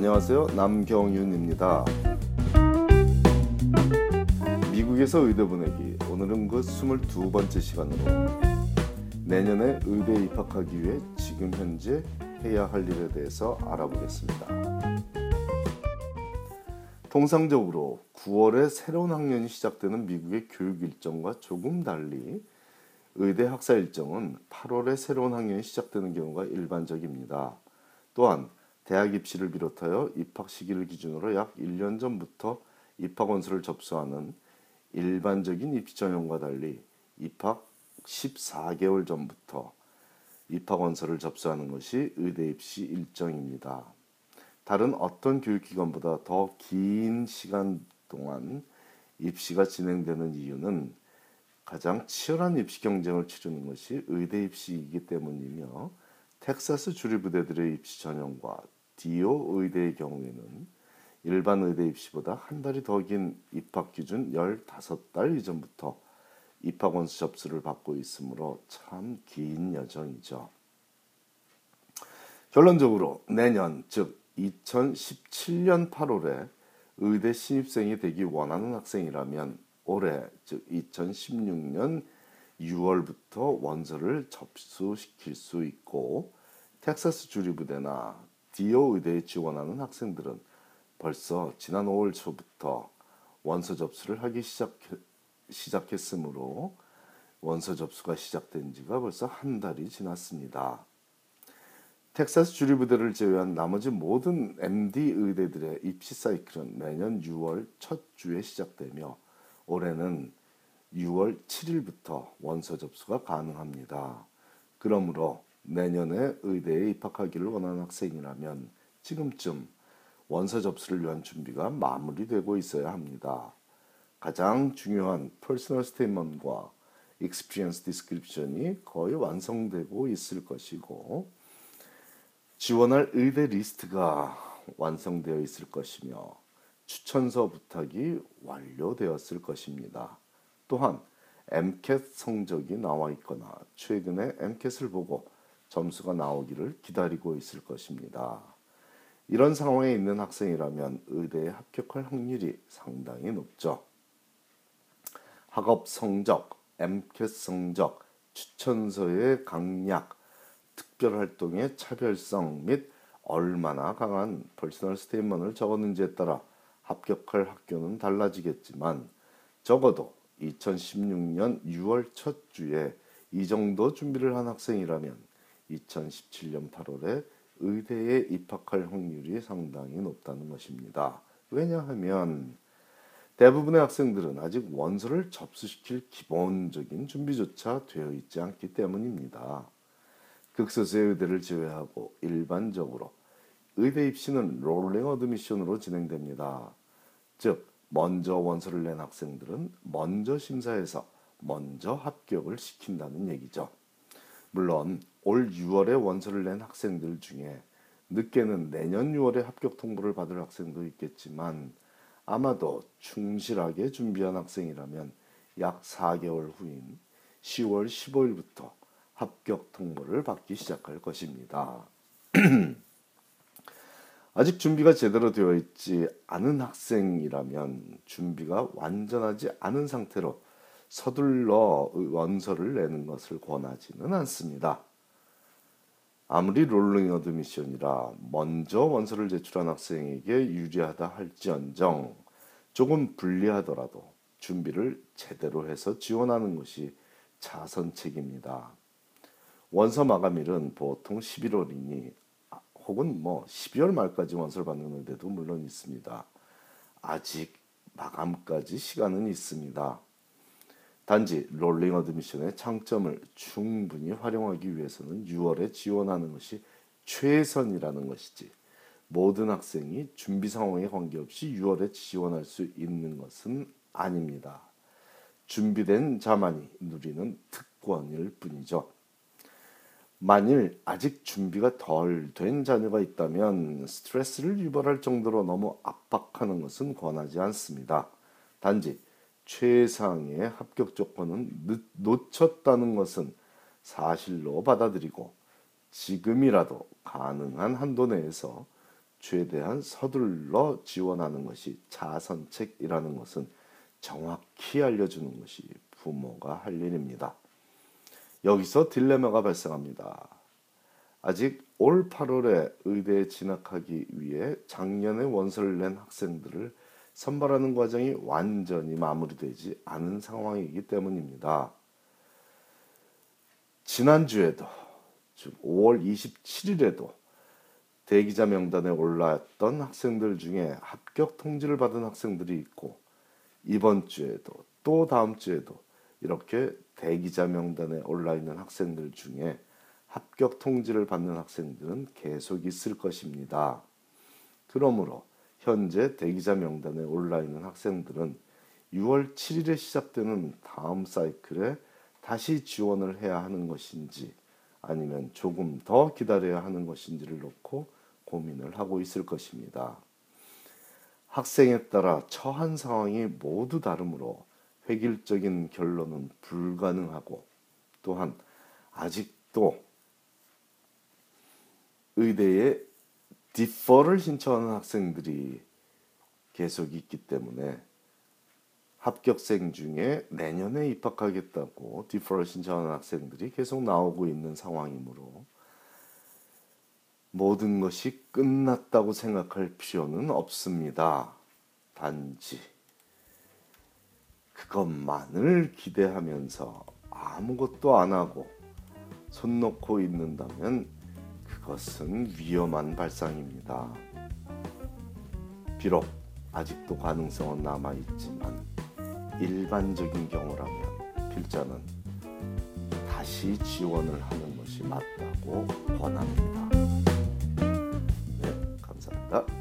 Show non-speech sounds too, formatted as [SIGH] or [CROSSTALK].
안녕하세요. 남경윤입니다. 미국에서 의대 보내기. 오늘은 그 22번째 시간으로 내년에 의대 입학하기 위해 지금 현재 해야 할 일에 대해서 알아보겠습니다. 통상적으로 9월에 새로운 학년이 시작되는 미국의 교육 일정과 조금 달리 의대 학사 일정은 8월에 새로운 학년이 시작되는 경우가 일반적입니다. 또한 대학 입시를 비롯하여 입학 시기를 기준으로 약 1년 전부터 입학 원서를 접수하는 일반적인 입시 전형과 달리 입학 14개월 전부터 입학 원서를 접수하는 것이 의대 입시 일정입니다. 다른 어떤 교육기관보다 더 긴 시간 동안 입시가 진행되는 이유는 가장 치열한 입시 경쟁을 치르는 것이 의대 입시이기 때문이며 텍사스 주립 부대들의 입시 전형과 디오 의대의 경우에는 일반 의대 입시보다 한 달이 더 긴 입학 기준 15달 이전부터 입학 원서 접수를 받고 있으므로 참 긴 여정이죠. 결론적으로 내년 즉 2017년 8월에 의대 신입생이 되기 원하는 학생이라면 올해 즉 2016년 6월부터 원서를 접수시킬 수 있고 텍사스 주립부대나 디오 의대에 지원하는 학생들은 벌써 지난 5월 초부터 원서 접수를 하기 시작, 시작했으므로 원서 접수가 시작된 지가 벌써 한 달이 지났습니다. 텍사스 주립부대를 제외한 나머지 모든 MD 의대들의 입시 사이클은 매년 6월 첫 주에 시작되며 올해는 6월 7일부터 원서 접수가 가능합니다. 그러므로 내년에 의대에 입학하기를 원하는 학생이라면 지금쯤 원서 접수를 위한 준비가 마무리되고 있어야 합니다. 가장 중요한 personal statement와 experience description이 거의 완성되고 있을 것이고 지원할 의대 리스트가 완성되어 있을 것이며 추천서 부탁이 완료되었을 것입니다. 또한 MCAT 성적이 나와 있거나 최근에 MCAT을 보고 점수가 나오기를 기다리고 있을 것입니다. 이런 상황에 있는 학생이라면 의대에 합격할 확률이 상당히 높죠. 학업 성적, MCAT 성적, 추천서의 강약, 특별 활동의 차별성 및 얼마나 강한 personal statement를 적었는지에 따라 합격할 학교는 달라지겠지만 적어도 2016년 6월 첫 주에 이 정도 준비를 한 학생이라면 2017년 8월에 의대에 입학할 확률이 상당히 높다는 것입니다. 왜냐하면 대부분의 학생들은 아직 원서를 접수시킬 기본적인 준비조차 되어 있지 않기 때문입니다. 극소수의 의대를 제외하고 일반적으로 의대 입시는 rolling admission으로 진행됩니다. 즉 먼저 원서를 낸 학생들은 먼저 심사해서 먼저 합격을 시킨다는 얘기죠. 물론 올 6월에 원서를 낸 학생들 중에 늦게는 내년 6월에 합격 통보를 받을 학생도 있겠지만 아마도 충실하게 준비한 학생이라면 약 4개월 후인 10월 15일부터 합격 통보를 받기 시작할 것입니다. [CLEARS THROAT] 아직 준비가 제대로 되어 있지 않은 학생이라면 준비가 완전하지 않은 상태로 서둘러 원서를 내는 것을 권하지는 않습니다. 아무리 rolling admission이라 먼저 원서를 제출한 학생에게 유리하다 할지언정 조금 불리하더라도 준비를 제대로 해서 지원하는 것이 차선책입니다. 원서 마감일은 보통 11월이니 혹은 뭐 12월 말까지 원서를 받는 의대도 물론 있습니다. 아직 마감까지 시간은 있습니다. 단지 rolling admission의 장점을 충분히 활용하기 위해서는 6월에 지원하는 것이 최선이라는 것이지 모든 학생이 준비 상황에 관계없이 6월에 지원할 수 있는 것은 아닙니다. 준비된 자만이 누리는 특권일 뿐이죠. 만일 아직 준비가 덜 된 자녀가 있다면 스트레스를 유발할 정도로 너무 압박하는 것은 권하지 않습니다. 단지 최상의 합격 조건은 놓쳤다는 것은 사실로 받아들이고 지금이라도 가능한 한도 내에서 최대한 서둘러 지원하는 것이 자선책이라는 것은 정확히 알려주는 것이 부모가 할 일입니다. 여기서 딜레마가 발생합니다. 아직 올 8월에 의대에 진학하기 위해 작년에 원서를 낸 학생들을 선발하는 과정이 완전히 마무리되지 않은 상황이기 때문입니다. 지난주에도 즉 5월 27일에도 대기자 명단에 올랐던 학생들 중에 합격 통지를 받은 학생들이 있고 이번 주에도 또 다음 주에도 이렇게 대기자 명단에 올라 있는 학생들 중에 합격 통지를 받는 학생들은 계속 있을 것입니다. 그러므로 현재 대기자 명단에 올라 있는 학생들은 6월 7일에 시작되는 다음 사이클에 다시 지원을 해야 하는 것인지 아니면 조금 더 기다려야 하는 것인지를 놓고 고민을 하고 있을 것입니다. 학생에 따라 처한 상황이 모두 다르므로 획일적인 결론은 불가능하고 또한 아직도 의대에 디퍼를 신청하는 학생들이 계속 있기 때문에 합격생 중에 내년에 입학하겠다고 디퍼를 신청하는 학생들이 계속 나오고 있는 상황이므로 모든 것이 끝났다고 생각할 필요는 없습니다. 단지 그것만을 기대하면서 아무것도 안 하고 손 놓고 있는다면 그것은 위험한 발상입니다. 비록 아직도 가능성은 남아 있지만 일반적인 경우라면 필자는 다시 지원을 하는 것이 맞다고 권합니다. 네, 감사합니다.